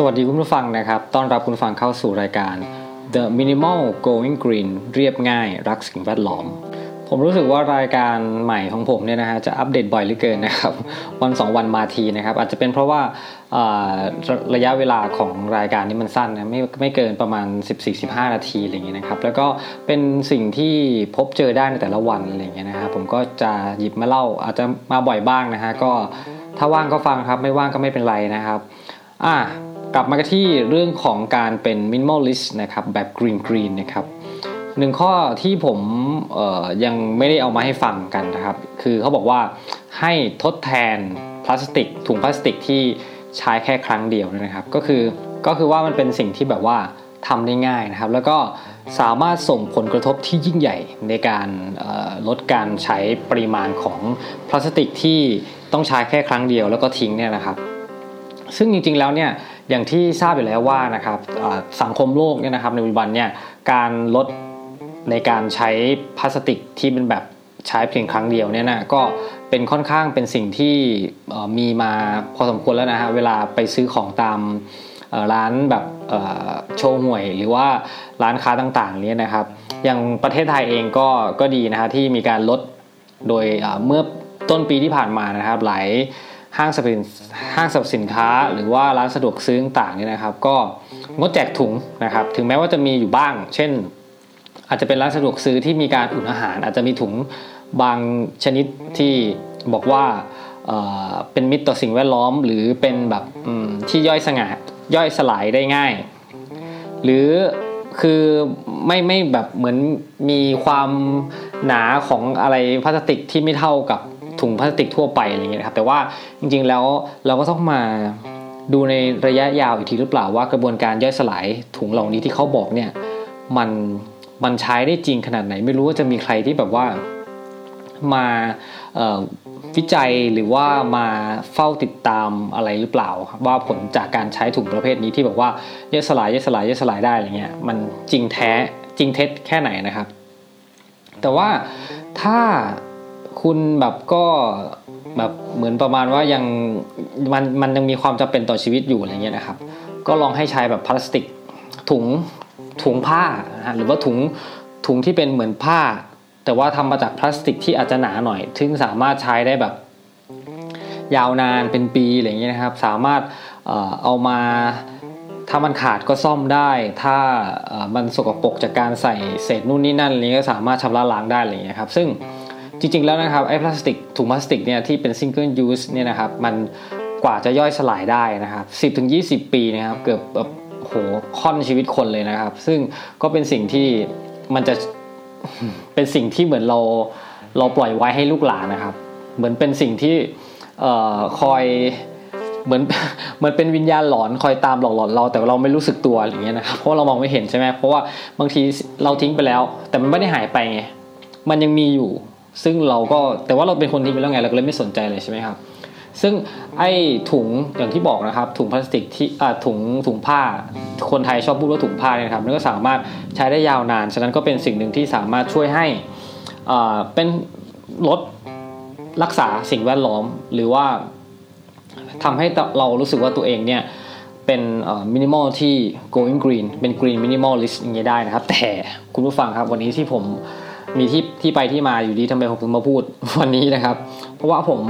สวัสดีคุณผู้ฟังนะครับ ต้อนรับคุณฟังเข้าสู่รายการ The Minimal Going Green เรียบง่ายรักสิ่งแวดล้อม ผมรู้สึกว่ารายการใหม่ของผมเนี่ยนะฮะจะอัปเดตบ่อยเหลือเกินนะครับ วันสองวันมาทีนะครับ อาจจะเป็นเพราะว่าระยะเวลาของรายการนี้มันสั้นนะไม่ไม่เกินประมาณ 14-15 นาทีอะไรอย่างเงี้ยนะครับแล้วก็เป็นสิ่งที่พบเจอได้ในแต่ละวันอะไรอย่างเงี้ยนะครับผมก็จะหยิบมาเล่าอาจจะมาบ่อยบ้างนะฮะก็ถ้าว่างก็ฟังครับไม่ว่างก็ไม่เป็นไรนะครับอะ ลับมาที่เรื่องของการเป็น minimalist นะครับแบบกรีนกรีนนะครับหนึ่งข้อที่ผมยังไม่ได้เอามาให้ฟังกันนะครับ คือเขาบอกว่าให้ทดแทนพลาสติก ถุงพลาสติกที่ใช้แค่ครั้งเดียวนะครับ ก็คือก็คือว่ามันเป็นสิ่งที่แบบว่าทำได้ง่ายนะครับ แล้วก็สามารถส่งผลกระทบที่ยิ่งใหญ่ในการลดการใช้ปริมาณของพลาสติกที่ต้องใช้แค่ครั้งเดียวแล้วก็ทิ้งเนี่ยนะครับ ซึ่งจริงๆแล้วเนี่ย อย่างที่ทราบอยู่แล้วว่านะครับสังคมโลกเนี่ยนะครับในปัจจุบันเนี่ยการลดในการใช้พลาสติกที่เป็นแบบใช้เพียงครั้งเดียวเนี่ยนะก็เป็นค่อนข้างเป็นสิ่งที่มีมาพอสมควรแล้วนะฮะเวลาไปซื้อของตามร้านแบบโชว์หวย หรือว่าร้านค้าต่างๆนี้นะครับ อย่างประเทศไทยเองก็ก็ดีนะฮะที่มีการลดโดยเมื่อต้นปีที่ผ่านมานะครับหลาย ห้างสรรพสินห้างสรรพสินค้า หรือว่าร้านสะดวกซื้อต่างๆนี่นะครับ ก็งดแจกถุงนะครับ ถึงแม้ว่าจะมีอยู่บ้าง เช่น อาจจะเป็นร้านสะดวกซื้อที่มีการอุ่นอาหาร อาจจะมีถุงบางชนิดที่บอกว่าเป็นมิตรต่อสิ่งแวดล้อม หรือเป็นแบบที่ย่อยสงาย่อยสลายได้ง่าย หรือคือไม่ไม่แบบเหมือนมีความหนาของอะไรพลาสติกที่ไม่เท่ากับ ถุงพลาสติกทั่วไปอะไรเงี้ยครับแต่ว่าจริงๆแล้วเราก็ต้องมาดูในระยะยาวอีกทีหรือเปล่าว่ากระบวนการย่อยสลายถุงเหล่านี้ที่เขาบอกเนี่ยมันมันใช้ได้จริงขนาดไหน ไม่รู้ว่าจะมีใครที่แบบว่ามาวิจัยหรือว่ามาเฝ้าติดตามอะไรหรือเปล่า ว่าผลจากการใช้ถุงประเภทนี้ที่แบบว่าย่อยสลายย่อยสลายย่อยสลายได้อะไรเงี้ยมันจริงแท้จริงเท็จแค่ไหนนะครับ แต่ว่าถ้า คุณแบบก็แบบเหมือนประมาณว่ายังมันมันยังมีความจำเป็นต่อชีวิตอยู่อะไรเงี้ยนะครับ ก็ลองให้ใช้แบบพลาสติกถุงถุงผ้าหรือว่าถุงถุงที่เป็นเหมือนผ้า แต่ว่าทำมาจากพลาสติกที่อาจจะหนาหน่อย ซึ่งสามารถใช้ได้แบบยาวนานเป็นปีอะไรเงี้ยนะครับ สามารถเอามาถ้ามันขาดก็ซ่อมได้ ถ้ามันสกปรกจากการใส่เศษนู่นนี่นั่นอะไรก็สามารถชำระล้างได้อะไรเงี้ยครับ ซึ่ง จริงๆแล้วนะครับไอ้พลาสติกถุงพลาสติกเนี่ยที่เป็น single use เนี่ยนะครับมันกว่าจะย่อยสลายได้นะครับ 10ถึง20 ปีนะครับเกือบแบบโหค่อนชีวิตคนเลยนะครับ ซึ่งก็เป็นสิ่งที่มันจะเป็นสิ่งที่เหมือนเราเราปล่อยไว้ให้ลูกหลานนะครับ เหมือนเป็นสิ่งที่เอ่อคอยเหมือนเหมือนเป็นวิญญาณหลอนคอยตามหลอกหลอนเราแต่เราไม่รู้สึกตัวอย่างเงี้ยนะครับเพราะเรามองไม่เห็นใช่ไหมเพราะว่าบางทีเราทิ้งไปแล้ว แต่มันไม่ได้หายไปไงมันยังมีอยู่ ซึ่งเราก็แต่ว่าเราเป็นคนทิ้งไปแล้วไงเราก็เลยไม่สนใจเลยใช่ไหมครับ ซึ่งไอ้ถุงอย่างที่บอกนะครับ ถุงพลาสติกที่อ่าถุงถุงผ้า คนไทยชอบพูดว่าถุงผ้าเนี่ยครับมันก็สามารถใช้ได้ยาวนาน ฉะนั้นก็เป็นสิ่งหนึ่งที่สามารถช่วยให้อ่าเป็นลดรักษาสิ่งแวดล้อมหรือว่าทำให้เรารู้สึกว่าตัวเองเนี่ยเป็นมินิมอลที่ going green เป็น green minimalist อย่างเงี้ยได้นะครับ แต่คุณผู้ฟังครับวันนี้ที่ผม มีที่ที่ไปที่มาอยู่ดีทำไมผมถึงมาพูดวันนี้นะครับ เพราะว่าผม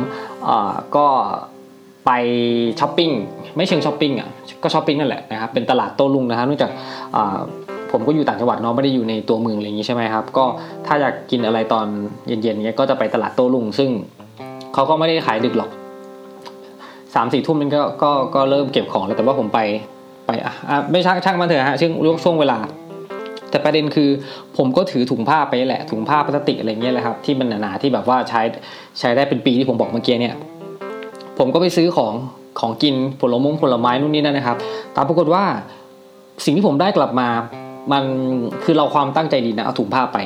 ก็ไปช้อปปิ้งไม่เชิงช้อปปิ้งอะก็ช้อปปิ้งนั่นแหละนะครับเป็นตลาดโต้รุ่งนะครับเนื่องจากผมก็อยู่ต่างจังหวัดเนาะไม่ได้อยู่ในตัวเมืองอะไรอย่างนี้ใช่ไหมครับก็ถ้าอยากกินอะไรตอนเย็นๆเงี้ยก็จะไปตลาดโต้รุ่ง ซึ่งเขาก็ไม่ได้ขายดึกหรอกสามสี่ทุ่มมันก็ก็ก็เริ่มเก็บของแล้วแต่ว่าผมไปไปอะไม่ช่างช่างมันเถอะฮะช่วงช่วงเวลา แต่ประเด็นคือผมก็ถือถุงผ้าไปแหละถุงผ้าพลาสติกอะไรเงี้ยแหละครับที่มันหนาๆที่แบบว่าใช้ใช้ได้เป็นปีที่ผมบอกเมื่อกี้เนี่ย ผมก็ไปซื้อของของกินผลมงผลไม้นู่นนี่นั่นนะครับแต่ปรากฏว่าสิ่งที่ผมได้กลับมามันคือเราความตั้งใจดีนะเอาถุงผ้าไป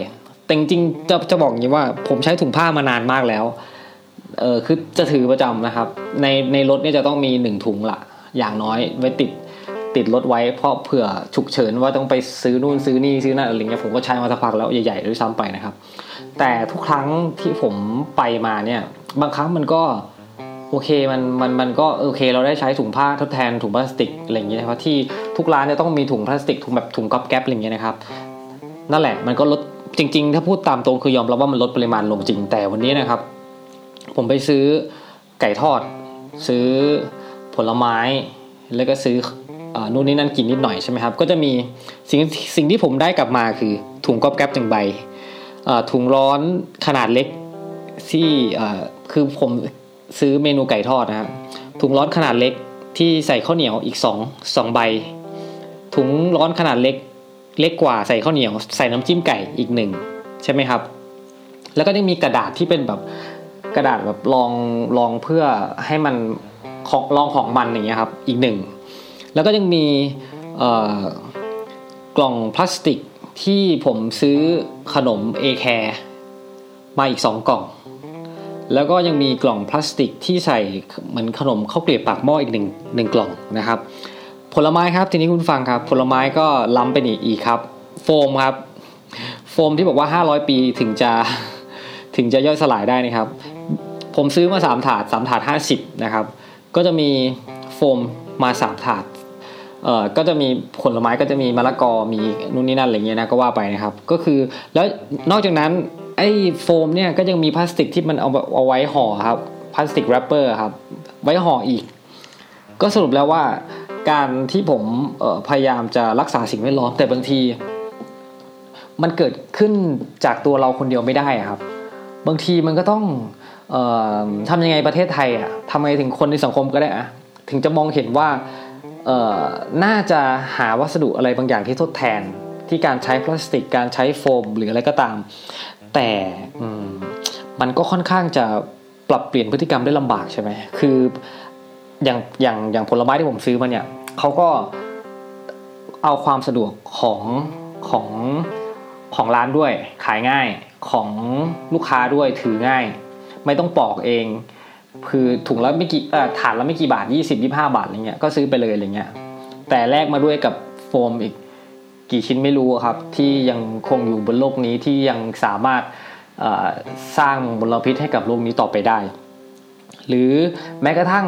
แต่จริงๆจะจะบอกอย่างนี้ว่าผมใช้ถุงผ้ามานานมากแล้วเออคือจะถือประจำนะครับ ในในรถเนี่ยจะต้องมีหนึ่งถุงละอย่างน้อยไว้ติด ติดรถไว้เพราะเผื่อฉุกเฉินว่าต้องไปซื้อนู่นซื้อนี่ซื้อนั่นอะไรเงี้ยผมก็ใช้มาสักพักแล้วใหญ่ๆด้วยซ้ำไปนะครับ แต่ทุกครั้งที่ผมไปมาเนี่ย บางครั้งมันก็โอเคมันมันมันก็โอเคเราได้ใช้ถุงผ้าทดแทนถุงพลาสติกอะไรอย่างเงี้ยนะครับที่ทุกร้านจะต้องมีถุงพลาสติกถุงแบบถุงก๊อบแก๊ปอะไรอย่างเงี้ยนะครับนั่นแหละมันก็ลดจริง ๆ ถ้าพูดตามตรงคือยอมรับว่ามันลดปริมาณลงจริงแต่วันนี้นะครับ ผมไปซื้อไก่ทอด ซื้อผลไม้แล้วก็ซื้อ นู่นนี่นั่นกินนิดหน่อยใช่ไหมครับก็จะมีสิ่งสิ่งที่ผมได้กลับมาคือถุงก๊อบแก๊ปหนึ่งใบถุงร้อนขนาดเล็กที่คือผมซื้อเมนูไก่ทอดนะครับถุงร้อนขนาดเล็กที่ใส่ข้าวเหนียวอีกสองสองใบ ถุงร้อนขนาดเล็กเล็กกว่าใส่ข้าวเหนียวใส่น้ำจิ้มไก่อีกหนึ่งใช่ไหมครับ แล้วก็ยังมีกระดาษที่เป็นแบบกระดาษแบบรองรองเพื่อให้มันของรองของมันอย่างเงี้ยครับอีกหนึ่ง แล้วก็ยังมีกล่องพลาสติกที่ผมซื้อขนมเอแคร์มาอีกสองกล่อง แล้วก็ยังมีกล่องพลาสติกที่ใส่เหมือนขนมข้าวเกลียบปากหม้ออีกหนึ่งหนึ่งกล่องนะครับ ผลไม้ครับทีนี้คุณฟังครับ ผลไม้ก็ล้ำไปอีกอีกครับ โฟมครับ โฟมที่บอกว่า 500 ปีถึงจะถึงจะย่อยสลายได้นะครับ ผมซื้อมา 3 ถาด 3 ถาด 50 นะครับ ก็จะมีโฟมมา 3 ถาด เอ่อก็จะมีผลไม้ก็จะมีมะละกอมีนู่นนี่นั่นอะไรเงี้ยนะก็ว่าไปนะครับ ก็คือแล้วนอกจากนั้นไอ้โฟมเนี่ยก็ยังมีพลาสติกที่มันเอาเอาไว้ห่อครับพลาสติกแรปเปอร์ครับ ไว้ห่ออีก ก็สรุปแล้วว่าการที่ผมพยายามจะรักษาสิ่งแวดล้อมแต่บางที มันเกิดขึ้นจากตัวเราคนเดียวไม่ได้ครับ บางทีมันก็ต้องออทำยังไงประเทศไทยอะทำไงถึงคนในสังคมก็ได้อะถึงจะมองเห็นว่า น่าจะหาวัสดุอะไรบางอย่างที่ทดแทนที่การใช้พลาสติกการใช้โฟม หรืออะไรก็ตาม แต่มันก็ค่อนข้างจะปรับเปลี่ยนพฤติกรรมได้ลำบากใช่ไหมคืออย่างอย่างอย่างผลไม้ที่ผมซื้อมาเนี่ยเขาก็เอาความสะดวกของของของร้านด้วย ขายง่ายของลูกค้าด้วยถือง่าย ไม่ต้องปอกเอง คือถุงละไม่กี่ถาดละไม่กี่บาทยี่สิบยี่ห้าบาทอะไรเงี้ยก็ซื้อไปเลยอะไรเงี้ยแต่แลกมาด้วยกับโฟมอีกกี่ชิ้นไม่รู้ครับ ที่ยังคงอยู่บนโลกนี้ที่ยังสามารถสร้างมลพิษให้กับโลกนี้ต่อไปได้ หรือแม้กระทั่ง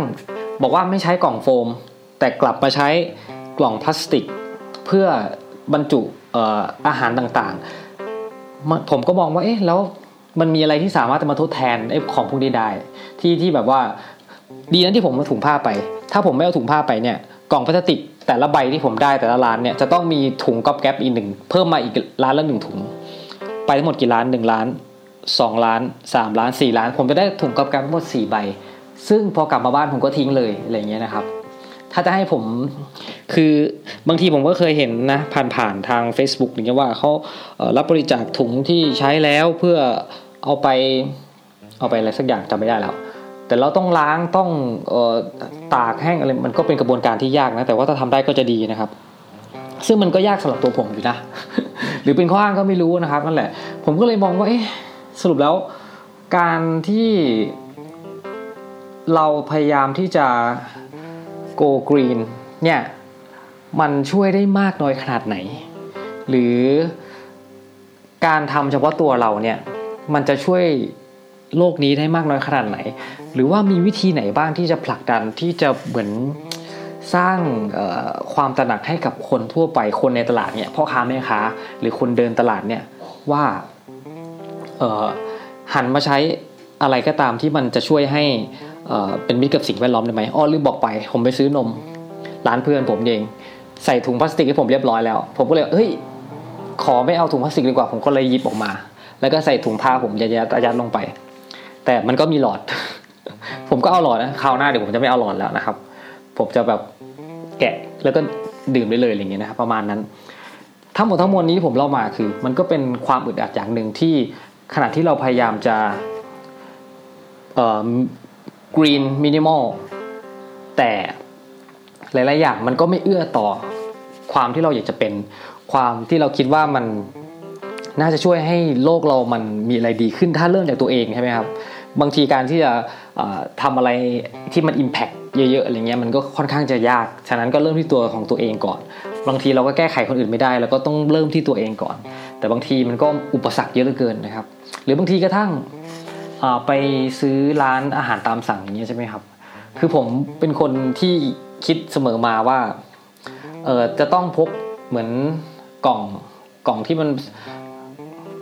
บอกว่าไม่ใช้กล่องโฟม แต่กลับมาใช้กล่องพลาสติก เพื่อบรรจุอาหารต่างๆ ผมก็มองว่าเอ๊ะแล้วมันมีอะไรที่สามารถจะมาทดแทนไอ้ของพวกนี้ได้ ที่ที่แบบว่า ดีนะที่ผมมาถุงผ้าไป ถ้าผมไม่เอาถุงผ้าไปเนี่ย กล่องพลาสติกแต่ละใบที่ผมได้แต่ละร้านเนี่ยจะต้องมีถุงก๊อบแก๊ปอีกหนึ่งเพิ่มมาอีกร้านละหนึ่งถุง ไปทั้งหมดกี่ร้านหนึ่งล้านสองล้านสามล้านสี่ล้าน ผมจะได้ถุงก๊อบแก๊ปทั้งหมดสี่ใบ ซึ่งพอกลับมาบ้านผมก็ทิ้งเลยอะไรเงี้ยนะครับถ้าจะให้ผมคือบางทีผมก็เคยเห็นนะผ่านๆทาง Facebook อย่างเงี้ยว่าเขารับบริจาคถุงที่ใช้แล้วเพื่อเอาไปเอาไปอะไรสักอย่างจำไม่ได้แล้ว แต่เราต้องล้างต้องออตากแห้งอะไรมันก็เป็นกระบวนการที่ยากนะ แต่ว่าถ้าทำได้ก็จะดีนะครับ ซึ่งมันก็ยากสำหรับตัวผมอยู่นะ หรือเป็นข้ออ้างก็ไม่รู้นะครับนั่นแหละ ผมก็เลยมองว่าเอ๊ะสรุปแล้วการที่เราพยายามที่จะ go green เนี่ยมันช่วยได้มากน้อยขนาดไหน หรือการทำเฉพาะตัวเราเนี่ยมันจะช่วย โลกนี้ได้มากน้อยขนาดไหน หรือว่ามีวิธีไหนบ้างที่จะผลักดันที่จะเหมือนสร้างความตระหนักให้กับคนทั่วไปคนในตลาดเนี่ยพ่อค้าแม่ค้า หรือคนเดินตลาดเนี่ยว่าหันมาใช้อะไรก็ตามที่มันจะช่วยให้เป็นมิตรกับสิ่งแวดล้อมได้ไหมอ้อลืมบอกไป ผมไปซื้อนม ร้านเพื่อนผมเองใส่ถุงพลาสติกให้ผมเรียบร้อยแล้ว ผมก็เลยเฮ้ยขอไม่เอาถุงพลาสติกดีกว่าผมก็เลยหยิบออกมา แล้วก็ใส่ถุงผ้าผมยัดยัดลงไป แต่มันก็มีหลอด ผมก็เอาหลอดนะคราวหน้าเดี๋ยวผมจะไม่เอาหลอดแล้วนะครับ ผมจะแบบแกะแล้วก็ดื่มได้เลยอย่างเงี้ยนะครับประมาณนั้น ทั้งหมดทั้งมวลนี้ผมเล่ามาคือ มันก็เป็นความอึดอัดอย่างหนึ่งที่ขณะที่เราพยายามจะเอ่อกรีนมินิมอลแต่หลาย ๆ อย่างมันก็ไม่เอื้อต่อความที่เราอยากจะเป็นความที่เราคิดว่ามันน่าจะช่วยให้โลกเรามันมีอะไรดีขึ้นถ้าเริ่มจากตัวเองใช่ไหมครับ บางทีการที่จะทำอะไรที่มัน Impact เยอะๆอะไรเงี้ยมันก็ค่อนข้างจะยาก ฉะนั้นก็เริ่มที่ตัวของตัวเองก่อน บางทีเราก็แก้ไขคนอื่นไม่ได้ แล้วก็ต้องเริ่มที่ตัวเองก่อน แต่บางทีมันก็อุปสรรคเยอะเหลือเกินนะครับ หรือบางทีกระทั่งไปซื้อร้านอาหารตามสั่งอย่างเงี้ยใช่ไหมครับ คือผมเป็นคนที่คิดเสมอมาว่าเออจะต้องพกเหมือนกล่องกล่องที่มัน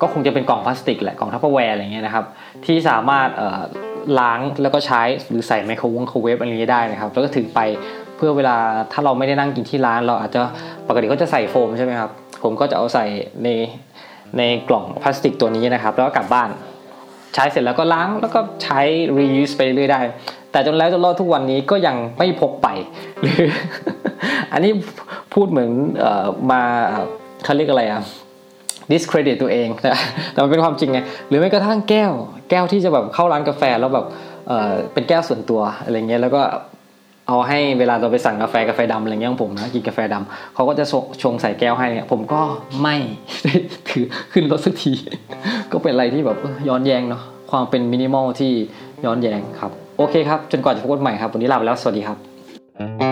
ก็คงจะเป็นกล่องพลาสติกแหละกล่อง Tupperware อะไรเงี้ยนะครับที่สามารถล้างแล้วก็ใช้หรือใส่ไมโครวงโครเวฟอะไรนี้ยได้นะครับแล้วก็ถือไปเพื่อเวลาถ้าเราไม่ได้นั่งกินที่ร้าน เราอาจจะปกติก็จะใส่โฟมใช่ไหมครับผมก็จะเอาใส่ในในกล่องพลาสติกตัวนี้นะครับ แล้วก็กลับบ้าน ใช้เสร็จแล้วก็ล้างแล้วก็ใช้ reuse ไปเรื่อยได้ แต่จนแล้วจนรอดทุกวันนี้ก็ยังไม่พกไปหรืออันนี้พูดเหมือนออมาเขาเรียกอะไรอะ discredit ตัวเองแต่แต่มันเป็นความจริงไงหรือไม่กระทั่งแก้ว แก้วที่จะแบบเข้าร้านกาแฟแล้วแบบเออเป็นแก้วส่วนตัวอะไรเงี้ยแล้วก็เอาให้เวลาเราไปสั่งกาแฟกาแฟดำอะไรเงี้ยของผมนะกินกาแฟดำเขาก็จะชงใส่แก้วให้เนี่ยผมก็ไม่ถือขึ้นรถสักที ก็เป็นอะไรที่แบบย้อนแย้งเนาะความเป็นมินิมอลที่ย้อนแย้งครับ โอเคครับ จนกว่าจะพบกันใหม่ครับ วันนี้ลาไปแล้ว สวัสดีครับ